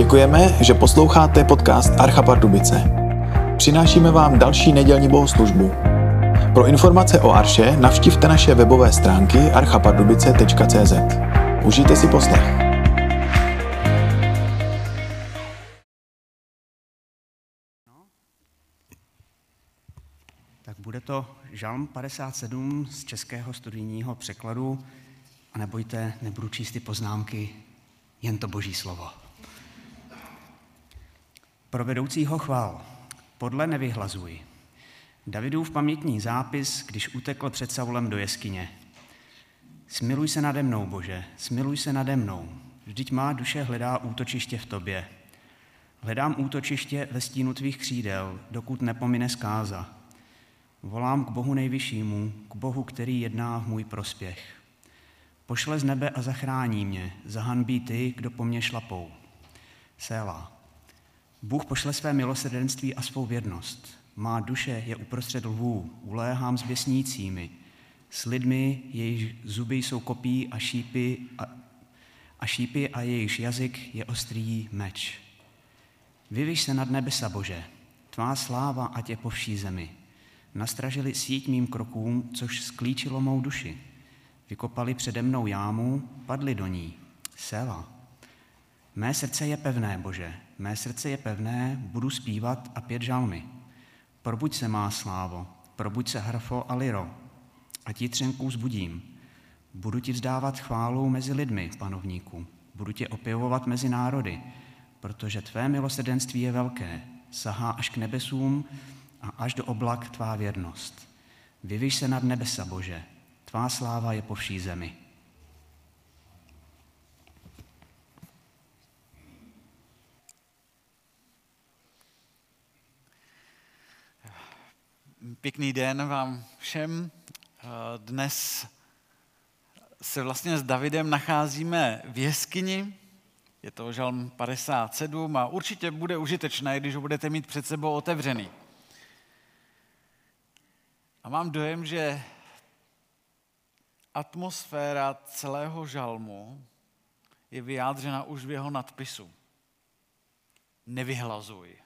Děkujeme, že posloucháte podcast Archa Pardubice. Přinášíme vám další nedělní bohoslužbu. Pro informace o Arše navštivte naše webové stránky archapardubice.cz. Užijte si poslech. Tak bude to Žalm 57 z českého studijního překladu. A nebojte, nebudu číst ty poznámky, jen to boží slovo. Pro vedoucího chvál. Podle nevyhlazuj. Davidův pamětní zápis, když utekl před Saulem do jeskyně. Smiluj se nade mnou, Bože, smiluj se nade mnou. Vždyť má duše hledá útočiště v tobě. Hledám útočiště ve stínu tvých křídel, dokud nepomine zkáza. Volám k Bohu nejvyššímu, k Bohu, který jedná v můj prospěch. Pošle z nebe a zachrání mě, zahanbí ty, kdo po mně šlapou. Séla. Bůh pošle své milosrdenství a svou věrnost. Má duše je uprostřed lvů, uléhám s běsnícími. S lidmi, jejich zuby jsou kopí a šípy a, a šípy a jejich jazyk je ostrý meč. Vyvíš se nad nebesa, Bože, tvá sláva ať je po vší zemi. Nastražili síť mým krokům, což sklíčilo mou duši. Vykopali přede mnou jámu, padli do ní. Sela. Mé srdce je pevné, Bože, mé srdce je pevné, budu zpívat a pět žalmy. Probuď se má slávo, probuď se harfo a liro, a ti třenku zbudím. Budu ti vzdávat chválu mezi lidmi, panovníku. Budu tě opěvovat mezi národy, protože tvé milosrdenství je velké, sahá až k nebesům a až do oblak tvá věrnost. Vyvíš se nad nebesa, Bože, tvá sláva je po vší zemi. Pěkný den vám všem. Dnes se vlastně s Davidem nacházíme v jeskyni. Je to žalm 57 a určitě bude užitečné, když ho budete mít před sebou otevřený. A mám dojem, že atmosféra celého žalmu je vyjádřena už v jeho nadpisu. Nevyhlazuj.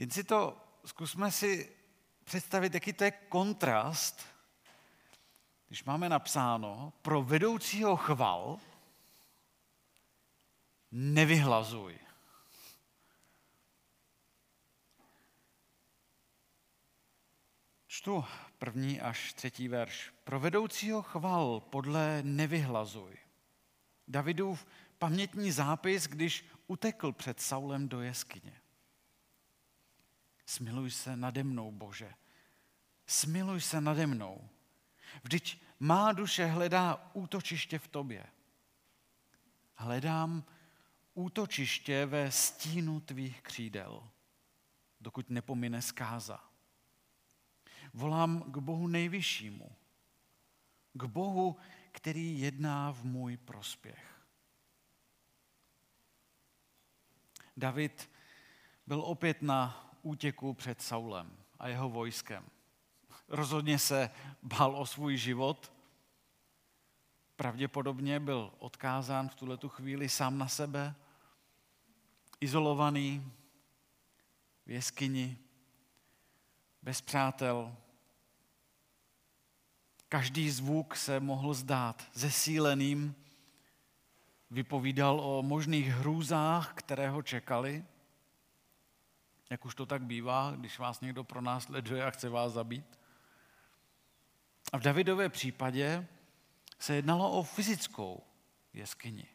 Jen si to zkusme si představit, jaký to je kontrast, když máme napsáno pro vedoucího chval nevyhlazuj. Čtu první až třetí verš. Pro vedoucího chval podle nevyhlazuj. Davidův pamětní zápis, když utekl před Saulem do jeskyně. Smiluj se nade mnou, Bože. Smiluj se nade mnou. Vždyť má duše hledá útočiště v tobě. Hledám útočiště ve stínu tvých křídel, dokud nepomine zkáza. Volám k Bohu nejvyššímu, k Bohu, který jedná v můj prospěch. David byl opět na útěku před Saulem a jeho vojskem. Rozhodně se bál o svůj život. Pravděpodobně byl odkázán v tuhle chvíli sám na sebe, izolovaný v jeskyni, bez přátel. Každý zvuk se mohl zdát zesíleným, vypovídal o možných hrůzách, které ho čekali – jak už to tak bývá, když vás někdo pronásleduje a chce vás zabít. A v Davidově případě se jednalo o fyzickou jeskyni.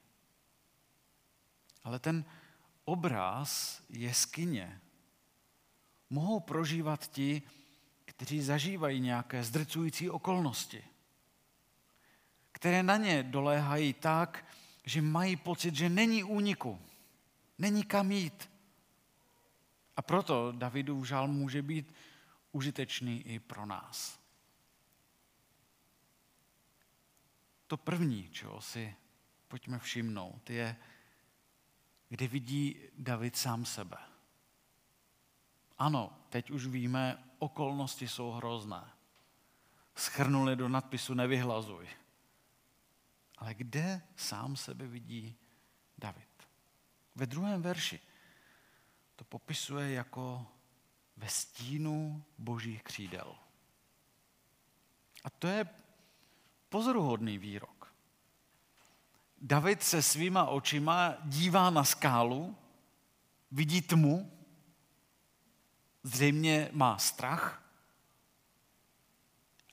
Ale ten obraz jeskyně mohou prožívat ti, kteří zažívají nějaké zdrcující okolnosti, které na ně doléhají tak, že mají pocit, že není úniku, není kam jít, a proto Davidův žal může být užitečný i pro nás. To první, čeho si pojďme všimnout, je, kdy vidí David sám sebe. Ano, teď už víme, okolnosti jsou hrozné. Schrnuli do nadpisu nevyhlazuj. Ale kde sám sebe vidí David. Ve druhém verši to popisuje jako ve stínu božích křídel. A to je pozoruhodný výrok. David se svýma očima dívá na skálu, vidí tmu, zřejmě má strach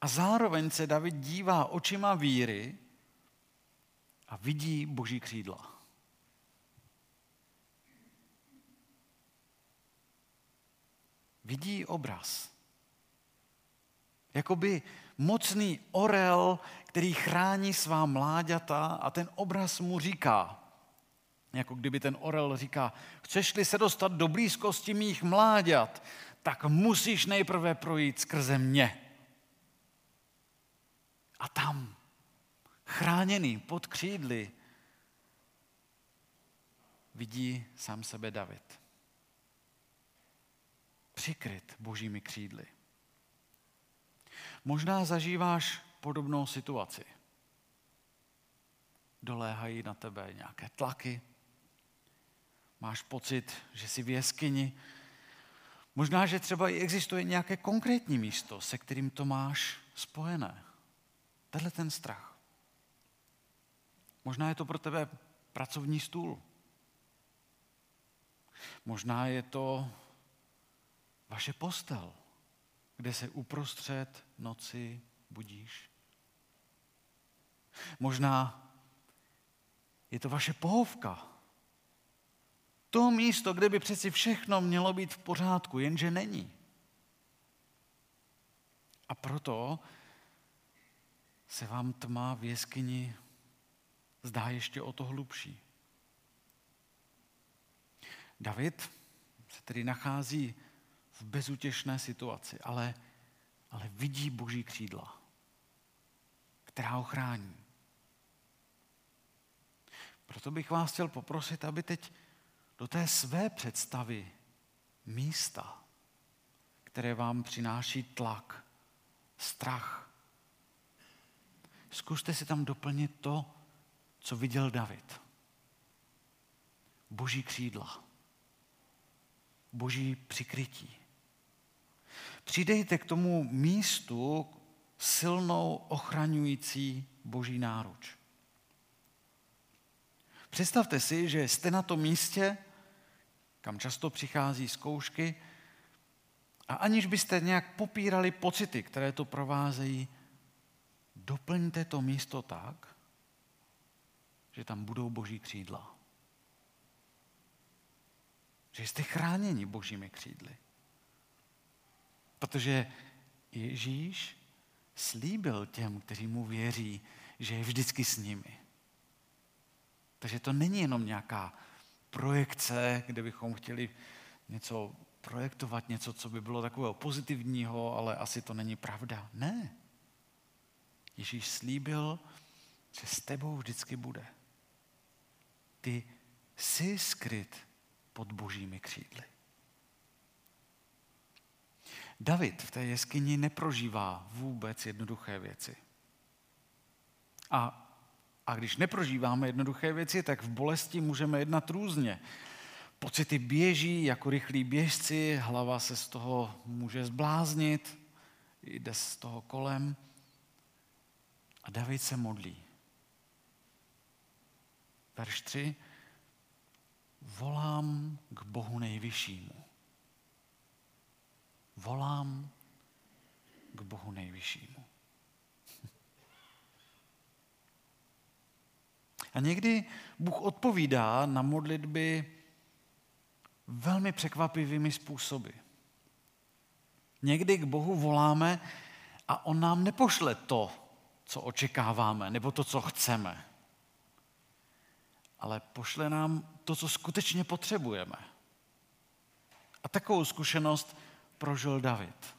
a zároveň se David dívá očima víry a vidí boží křídla. Vidí obraz. Jakoby mocný orel, který chrání svá mláďata a ten obraz mu říká, jako kdyby ten orel říká, chceš-li se dostat do blízkosti mých mláďat, tak musíš nejprve projít skrze mě. A tam, chráněný pod křídly, vidí sám sebe David. Přikryt božími křídly. Možná zažíváš podobnou situaci. Doléhají na tebe nějaké tlaky, máš pocit, že jsi v jeskyni. Možná, že třeba i existuje nějaké konkrétní místo, se kterým to máš spojené. Tenhle ten strach. Možná je to pro tebe pracovní stůl. Možná je to vaše postel, kde se uprostřed noci budíš. Možná je to vaše pohovka. To místo, kde by přeci všechno mělo být v pořádku, jenže není. A proto se vám tma v jeskyni zdá ještě o to hlubší. David se tedy nachází v bezutěšné situaci, ale, ale vidí boží křídla, která ho chrání. Proto bych vás chtěl poprosit, aby teď do té své představy místa, které vám přináší tlak, strach, zkuste si tam doplnit to, co viděl David. Boží křídla. Boží přikrytí. Přidejte k tomu místu silnou ochraňující boží náruč. Představte si, že jste na tom místě, kam často přichází zkoušky, a aniž byste nějak popírali pocity, které to provázejí, doplňte to místo tak, že tam budou boží křídla. Že jste chráněni božími křídly. Protože Ježíš slíbil těm, kteří mu věří, že je vždycky s nimi. Takže to není jenom nějaká projekce, kde bychom chtěli něco projektovat, něco, co by bylo takového pozitivního, ale asi to není pravda. Ne. Ježíš slíbil, že s tebou vždycky bude. Ty jsi skryt pod božími křídly. David v té jeskyni neprožívá vůbec jednoduché věci. A, a když neprožíváme jednoduché věci, tak v bolesti můžeme jednat různě. Pocity běží jako rychlí běžci, hlava se z toho může zbláznit, jde z toho kolem. A David se modlí. Verš 3. Volám k Bohu nejvyššímu. Volám k Bohu nejvyššímu. A někdy Bůh odpovídá na modlitby velmi překvapivými způsoby. Někdy k Bohu voláme a On nám nepošle to, co očekáváme, nebo to, co chceme. Ale pošle nám to, co skutečně potřebujeme. A takovou zkušenost prožil David.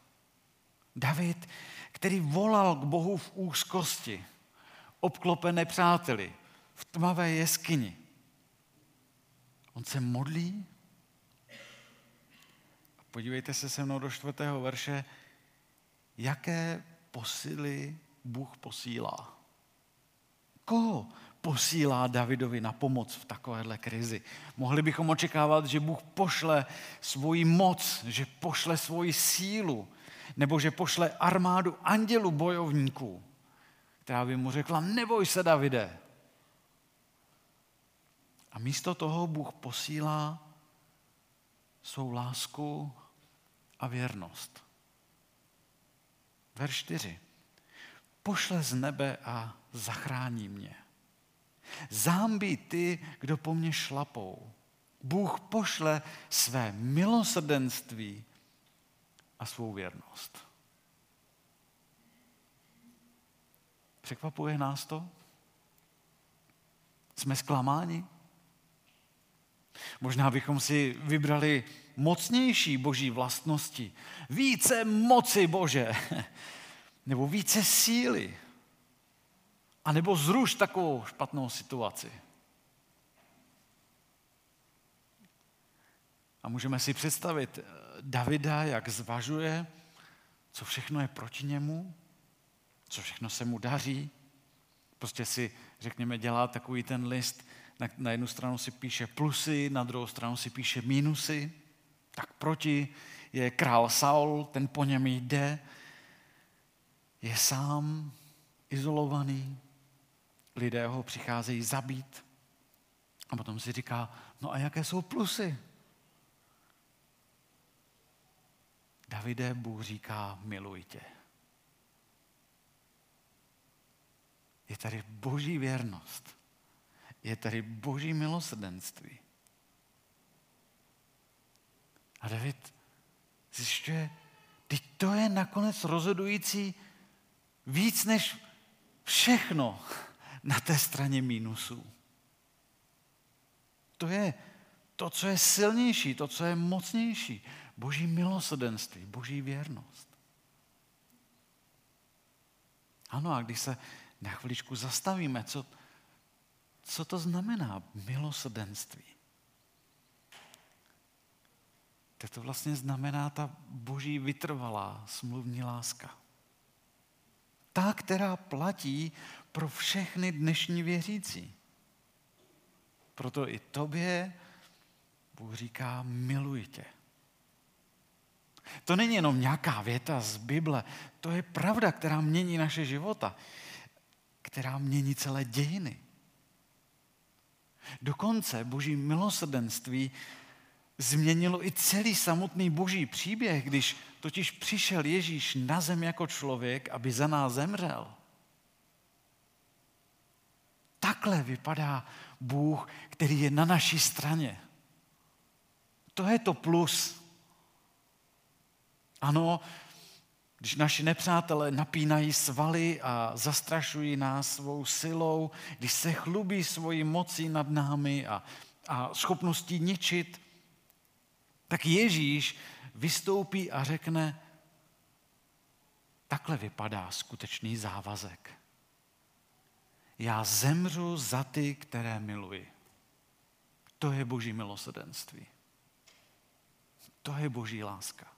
David, který volal k Bohu v úzkosti, obklopen nepřáteli, v tmavé jeskyni. On se modlí. A podívejte se se mnou do čtvrtého verše, jaké posily Bůh posílá. Koho posílá Davidovi na pomoc v takovéhle krizi. Mohli bychom očekávat, že Bůh pošle svoji moc, že pošle svoji sílu, nebo že pošle armádu andělů bojovníků, která by mu řekla, neboj se, Davide. A místo toho Bůh posílá svou lásku a věrnost. Verš 4. Pošle z nebe a zachrání mě. Zámbí ty, kdo po mně šlapou. Bůh pošle své milosrdenství a svou věrnost. Překvapuje nás to? Jsme zklamáni? Možná bychom si vybrali mocnější boží vlastnosti, více moci Bože, nebo více síly, a nebo zruš takovou špatnou situaci. A můžeme si představit eh, Davida, jak zvažuje, co všechno je proti němu, co všechno se mu daří. Prostě si, řekněme, dělá takový ten list, na, jednu stranu si píše plusy, na druhou stranu si píše mínusy. Tak proti je král Saul, ten po něm jde, je sám, izolovaný, lidé ho přicházejí zabít. A potom si říká, no a jaké jsou plusy? Davide, Bůh říká, miluj tě. Je tady boží věrnost. Je tady boží milosrdenství. A David zjišťuje, teď to je nakonec rozhodující víc než všechno na té straně mínusů. To je to, co je silnější, to, co je mocnější. Boží milosrdenství, boží věrnost. Ano, a když se na chviličku zastavíme, co, co to znamená milosrdenství? To vlastně znamená ta boží vytrvalá smluvní láska. Ta, která platí pro všechny dnešní věřící. Proto i tobě Bůh říká, miluji tě. To není jenom nějaká věta z Bible, to je pravda, která mění naše života, která mění celé dějiny. Dokonce boží milosrdenství změnilo i celý samotný boží příběh, když totiž přišel Ježíš na zem jako člověk, aby za nás zemřel. Takhle vypadá Bůh, který je na naší straně. To je to plus. Ano, když naši nepřátelé napínají svaly a zastrašují nás svou silou, když se chlubí svojí mocí nad námi a, a schopností ničit, tak Ježíš vystoupí a řekne, takhle vypadá skutečný závazek. Já zemřu za ty, které miluji. To je boží milosrdenství. To je boží láska.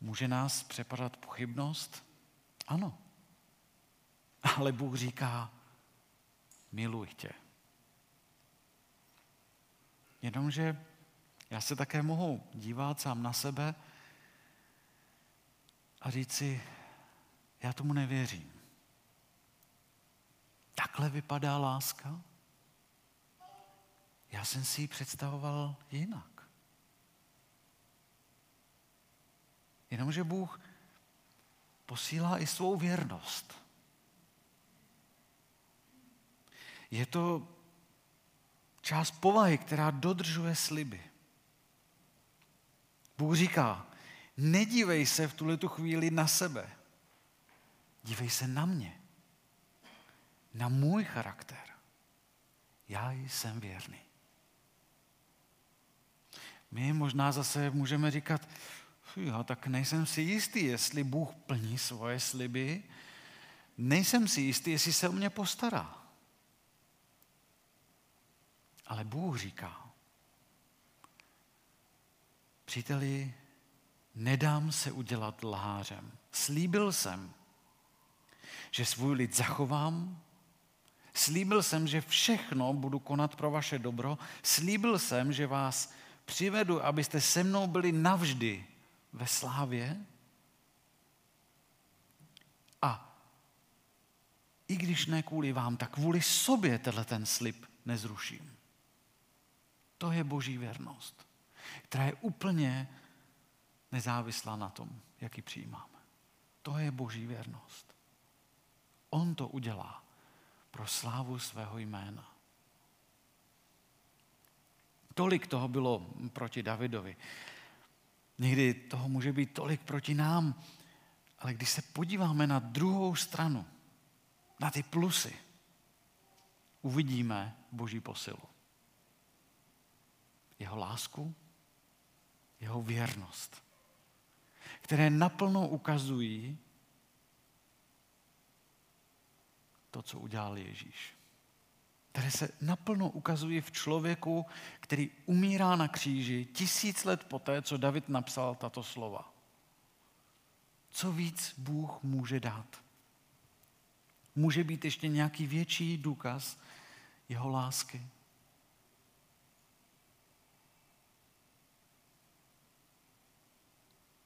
Může nás přepadat pochybnost? Ano. Ale Bůh říká, miluj tě. Jenomže já se také mohu dívat sám na sebe a říct si, já tomu nevěřím. Takhle vypadá láska? Já jsem si ji představoval jinak. Jenomže Bůh posílá i svou věrnost. Je to část povahy, která dodržuje sliby. Bůh říká, nedívej se v tuhle tu chvíli na sebe. Dívej se na mě. Na můj charakter. Já jsem věrný. My možná zase můžeme říkat, jo, tak nejsem si jistý, jestli Bůh plní svoje sliby, nejsem si jistý, jestli se o mě postará. Ale Bůh říká, příteli, nedám se udělat lhářem. Slíbil jsem, že svůj lid zachovám Slíbil jsem, že všechno budu konat pro vaše dobro. Slíbil jsem, že vás přivedu, abyste se mnou byli navždy ve slávě. A i když ne kvůli vám, tak kvůli sobě tenhle ten slib nezruším. To je boží věrnost, která je úplně nezávislá na tom, jak ji přijímáme. To je boží věrnost. On to udělá pro slávu svého jména. Tolik toho bylo proti Davidovi. Někdy toho může být tolik proti nám, ale když se podíváme na druhou stranu, na ty plusy, uvidíme Boží posilu. Jeho lásku, jeho věrnost, které naplno ukazují to, co udělal Ježíš. Které se naplno ukazují v člověku, který umírá na kříži tisíc let poté, co David napsal tato slova. Co víc Bůh může dát? Může být ještě nějaký větší důkaz jeho lásky?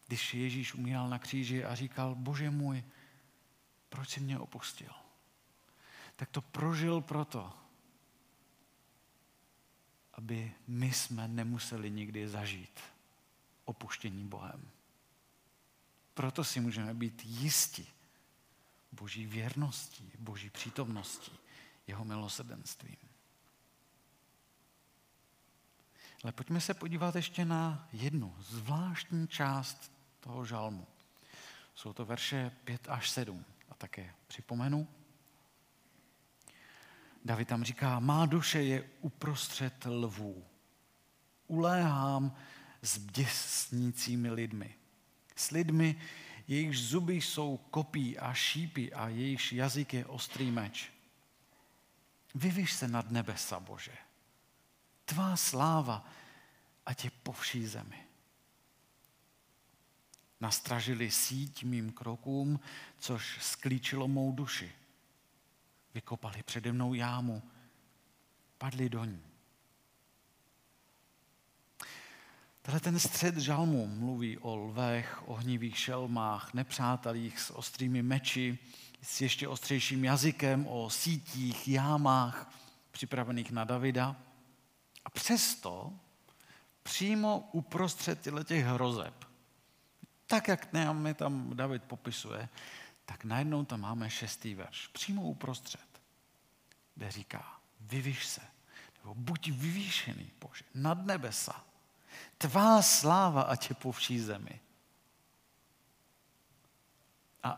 Když Ježíš umíral na kříži a říkal, bože můj, proč jsi mě opustil? Tak to prožil proto, aby my jsme nemuseli nikdy zažít opuštění Bohem. Proto si můžeme být jisti boží věrností, boží přítomností, jeho milosrdenstvím. Ale pojďme se podívat ještě na jednu zvláštní část toho žalmu. Jsou to verše 5 až 7. A také připomenu. David tam říká, má duše je uprostřed lvů. Uléhám s běsnícími lidmi. S lidmi, jejichž zuby jsou kopí a šípy a jejichž jazyk je ostrý meč. Vyvíš se nad nebesa, Bože. Tvá sláva, ať je po vší zemi. Nastražili síť mým krokům, což sklíčilo mou duši. Vykopali přede mnou jámu, padli do ní. Tenhle ten střed žalmu mluví o lvech, ohnivých šelmách, nepřátelích s ostrými meči, s ještě ostřejším jazykem, o sítích, jámách připravených na Davida. A přesto přímo uprostřed těch hrozeb, tak jak nám tam David popisuje, tak najednou tam máme šestý verš, přímo uprostřed, kde říká, vyvíš se, nebo buď vyvýšený, Bože, nad nebesa, tvá sláva a tě po vší zemi. A,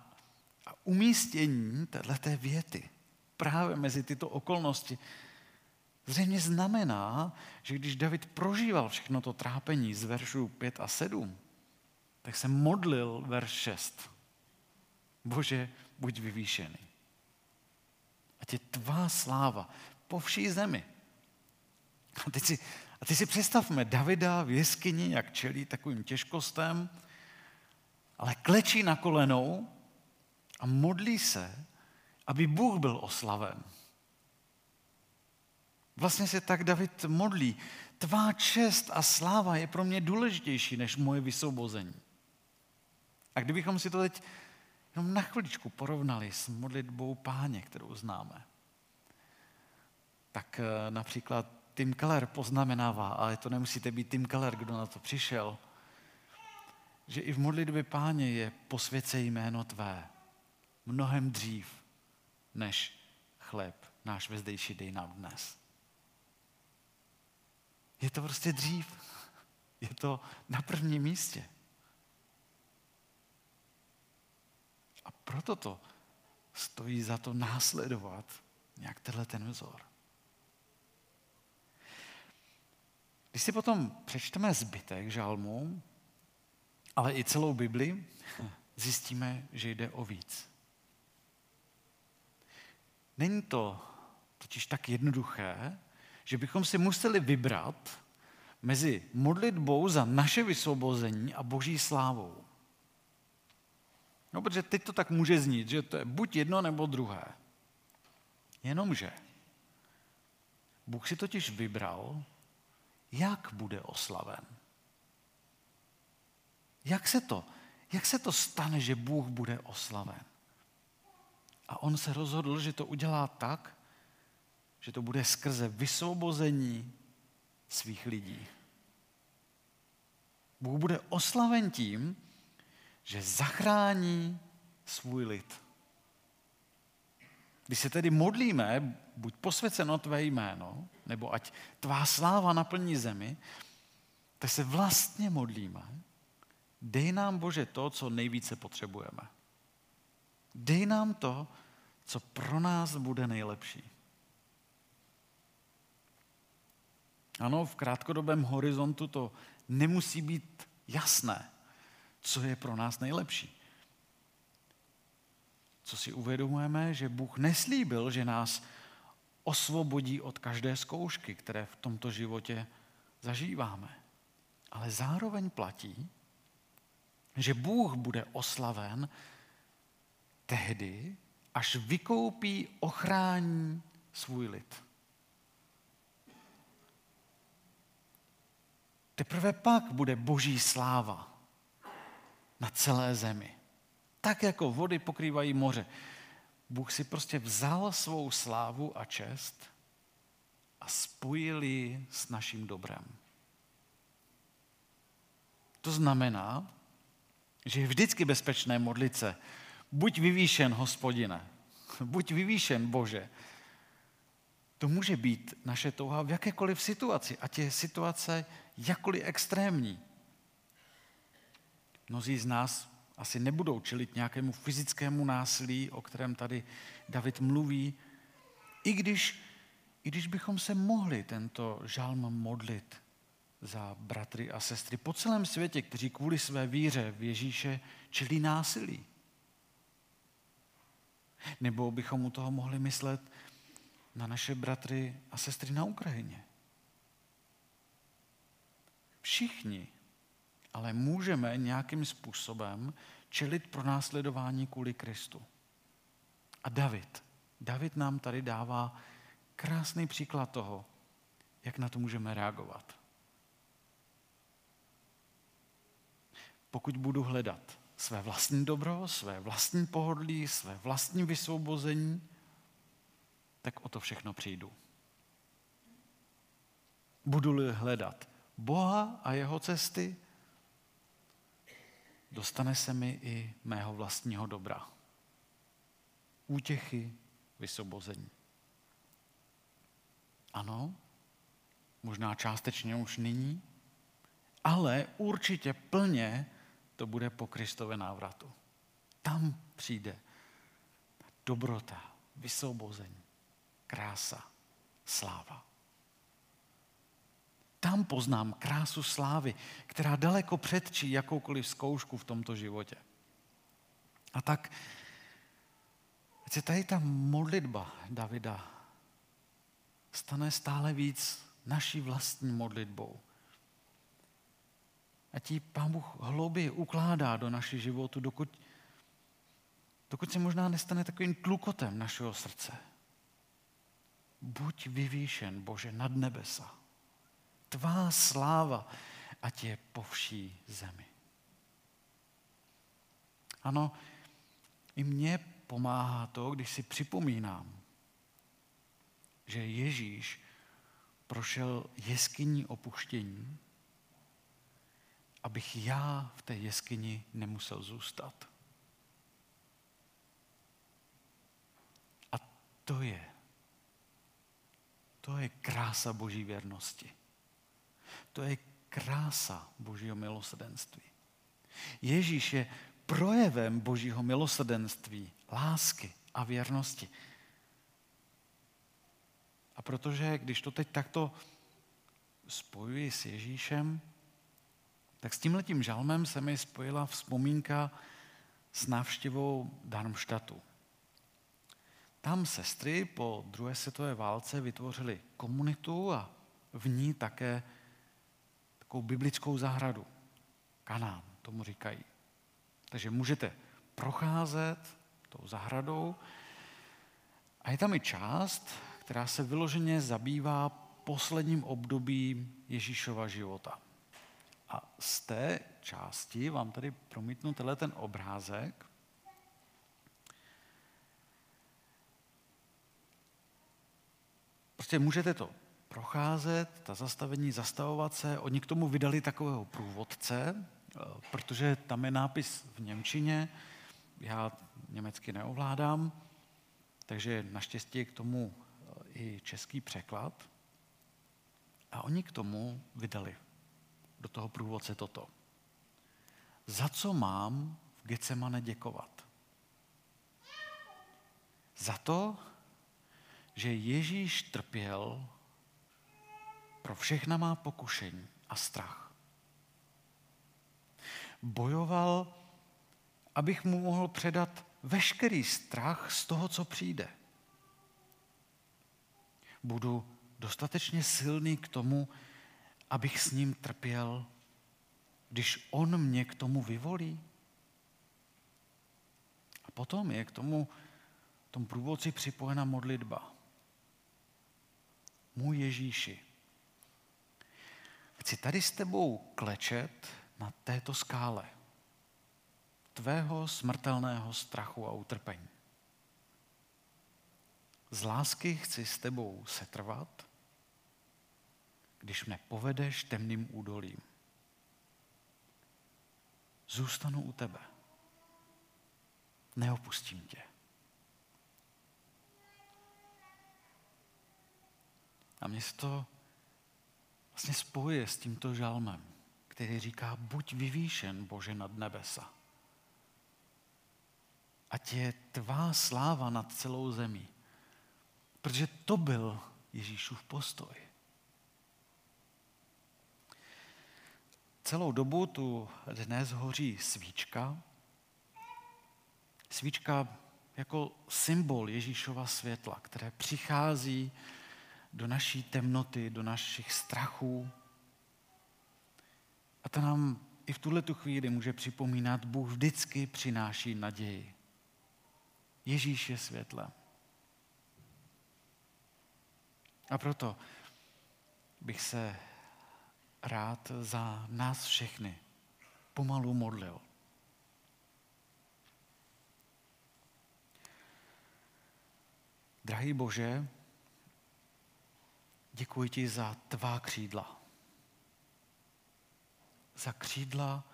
a umístění této věty právě mezi tyto okolnosti zřejmě znamená, že když David prožíval všechno to trápení z veršů 5 a 7, tak se modlil verš 6. Bože, buď vyvýšený. Ať je tvá sláva po vší zemi. A teď si, a teď si představme Davida v jeskyni, jak čelí takovým těžkostem, ale klečí na kolenou a modlí se, aby Bůh byl oslaven. Vlastně se tak David modlí. Tvá čest a sláva je pro mě důležitější než moje vysvobození. A kdybychom si to teď jenom na chviličku porovnali s modlitbou páně, kterou známe, tak eh, například Tim Keller poznamenává, ale to nemusíte být Tim Keller, kdo na to přišel, že i v modlitbě páně je posvěce jméno tvé mnohem dřív, než chléb náš vezdejší dej nám dnes. Je to prostě dřív. Je to na prvním místě. A proto to stojí za to následovat nějak tenhle ten vzor. Když si potom přečteme zbytek žalmu, ale i celou Bibli, zjistíme, že jde o víc. Není to totiž tak jednoduché, že bychom si museli vybrat mezi modlitbou za naše vysvobození a boží slávou. No, protože teď to tak může znít, že to je buď jedno nebo druhé. Jenomže Bůh si totiž vybral, jak bude oslaven. Jak se to, jak se to stane, že Bůh bude oslaven? A on se rozhodl, že to udělá tak, že to bude skrze vysvobození svých lidí. Bůh bude oslaven tím, že zachrání svůj lid. Když se tedy modlíme, buď posvěceno tvé jméno, nebo ať tvá sláva naplní zemi, tak se vlastně modlíme. Dej nám, Bože, to, co nejvíce potřebujeme. Dej nám to, co pro nás bude nejlepší. Ano, v krátkodobém horizontu to nemusí být jasné, co je pro nás nejlepší. Co si uvědomujeme, že Bůh neslíbil, že nás osvobodí od každé zkoušky, které v tomto životě zažíváme. Ale zároveň platí, že Bůh bude oslaven tehdy, až vykoupí, ochrání svůj lid. Teprve pak bude boží sláva na celé zemi. Tak jako vody pokrývají moře. Bůh si prostě vzal svou slávu a čest a spojil ji s naším dobrem. To znamená, že je vždycky bezpečné modlit se. Buď vyvýšen, hospodine, buď vyvýšen, Bože. To může být naše touha v jakékoliv situaci, ať je situace jakkoliv extrémní. Mnozí z nás asi nebudou čelit nějakému fyzickému násilí, o kterém tady David mluví, i když, i když bychom se mohli tento žalm modlit za bratry a sestry po celém světě, kteří kvůli své víře v Ježíše čelí násilí. Nebo bychom u toho mohli myslet na naše bratry a sestry na Ukrajině. Všichni ale můžeme nějakým způsobem čelit pro následování kvůli Kristu. A David, David nám tady dává krásný příklad toho, jak na to můžeme reagovat. Pokud budu hledat své vlastní dobro, své vlastní pohodlí, své vlastní vysvobození, tak o to všechno přijdu. Budu-li hledat Boha a jeho cesty, dostane se mi i mého vlastního dobra. Útěchy, vysobození. Ano, možná částečně už nyní, ale určitě plně to bude po Kristově návratu. Tam přijde dobrota, vysobození, krása, sláva. Tam poznám krásu slávy, která daleko předčí jakoukoliv zkoušku v tomto životě. A tak ať se tady ta modlitba Davida stane stále víc naší vlastní modlitbou. A ti Pán Bůh hlouběji ukládá do našich životu, dokud, dokud se možná nestane takovým tlukotem našeho srdce. Buď vyvýšen, Bože, nad nebesa tvá sláva, ať je po vší zemi. Ano, i mně pomáhá to, když si připomínám, že Ježíš prošel jeskyní opuštění, abych já v té jeskyni nemusel zůstat. A to je, to je krása Boží věrnosti. To je krása Božího milosrdenství. Ježíš je projevem Božího milosrdenství, lásky a věrnosti. A protože, když to teď takto spojuji s Ježíšem, tak s tímhletím žalmem se mi spojila vzpomínka s návštěvou Darmstadtu. Tam sestry po druhé světové válce vytvořily komunitu a v ní také takovou biblickou zahradu. Kanán, tomu říkají. Takže můžete procházet tou zahradou a je tam i část, která se vyloženě zabývá posledním období Ježíšova života. A z té části vám tady promítnu tenhle ten obrázek. Prostě můžete to procházet, ta zastavení, zastavovat se. Oni k tomu vydali takového průvodce, eh, protože tam je nápis v Němčině, já německy neovládám, takže naštěstí je k tomu eh, i český překlad. A oni k tomu vydali do toho průvodce toto. Za co mám v Getsemane děkovat? Za to, že Ježíš trpěl pro všechna má pokušení a strach. Bojoval, abych mu mohl předat veškerý strach z toho, co přijde. Budu dostatečně silný k tomu, abych s ním trpěl, když on mě k tomu vyvolí. A potom je k tomu, tomu průvodci připojena modlitba. Můj Ježíši, chci tady s tebou klečet na této skále tvého smrtelného strachu a utrpení. Z lásky chci s tebou setrvat, když mne povedeš temným údolím. Zůstanu u tebe. Neopustím tě. A mě to vlastně spojuje s tímto žalmem, který říká, buď vyvýšen, Bože, nad nebesa. Ať je tvá sláva nad celou zemí. Protože to byl Ježíšův postoj. Celou dobu tu dnes hoří svíčka. Svíčka jako symbol Ježíšova světla, které přichází do naší temnoty, do našich strachů. A to nám i v tuhle tu chvíli může připomínat, Bůh vždycky přináší naději. Ježíš je světlem. A proto bych se rád za nás všechny pomalu modlil. Drahý Bože, Děkuji ti za tvá křídla. Za křídla,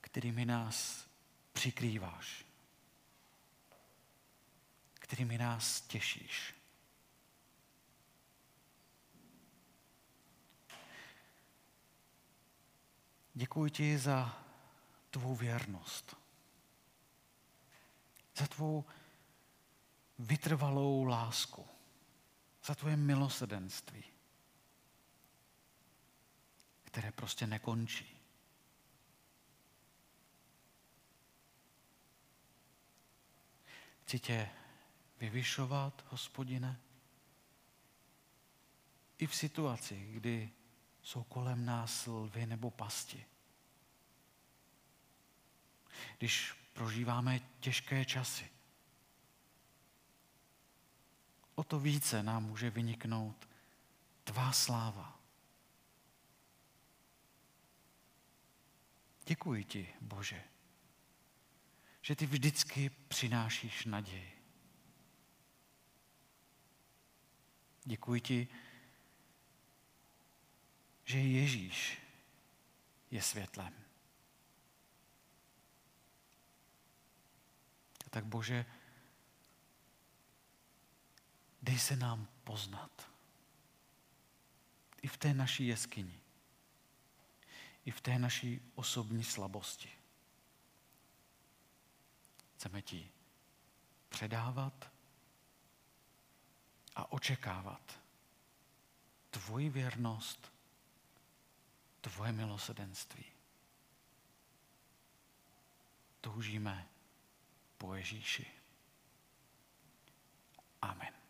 kterými nás přikrýváš. Kterými nás těšíš. Děkuji ti za tvou věrnost. Za tvou vytrvalou lásku za tvoje milosedenství, které prostě nekončí. Chci tě vyvyšovat, hospodine, i v situaci, kdy jsou kolem nás lvy nebo pasti. Když prožíváme těžké časy, o to více nám může vyniknout tvá sláva. Děkuji ti, Bože, že ty vždycky přinášíš naději. Děkuji ti, že Ježíš je světlem. Tak Bože, Dej se nám poznat. I v té naší jeskyni. I v té naší osobní slabosti. Chceme ti předávat a očekávat tvoji věrnost, tvoje milosedenství. Toužíme po Ježíši. Amen.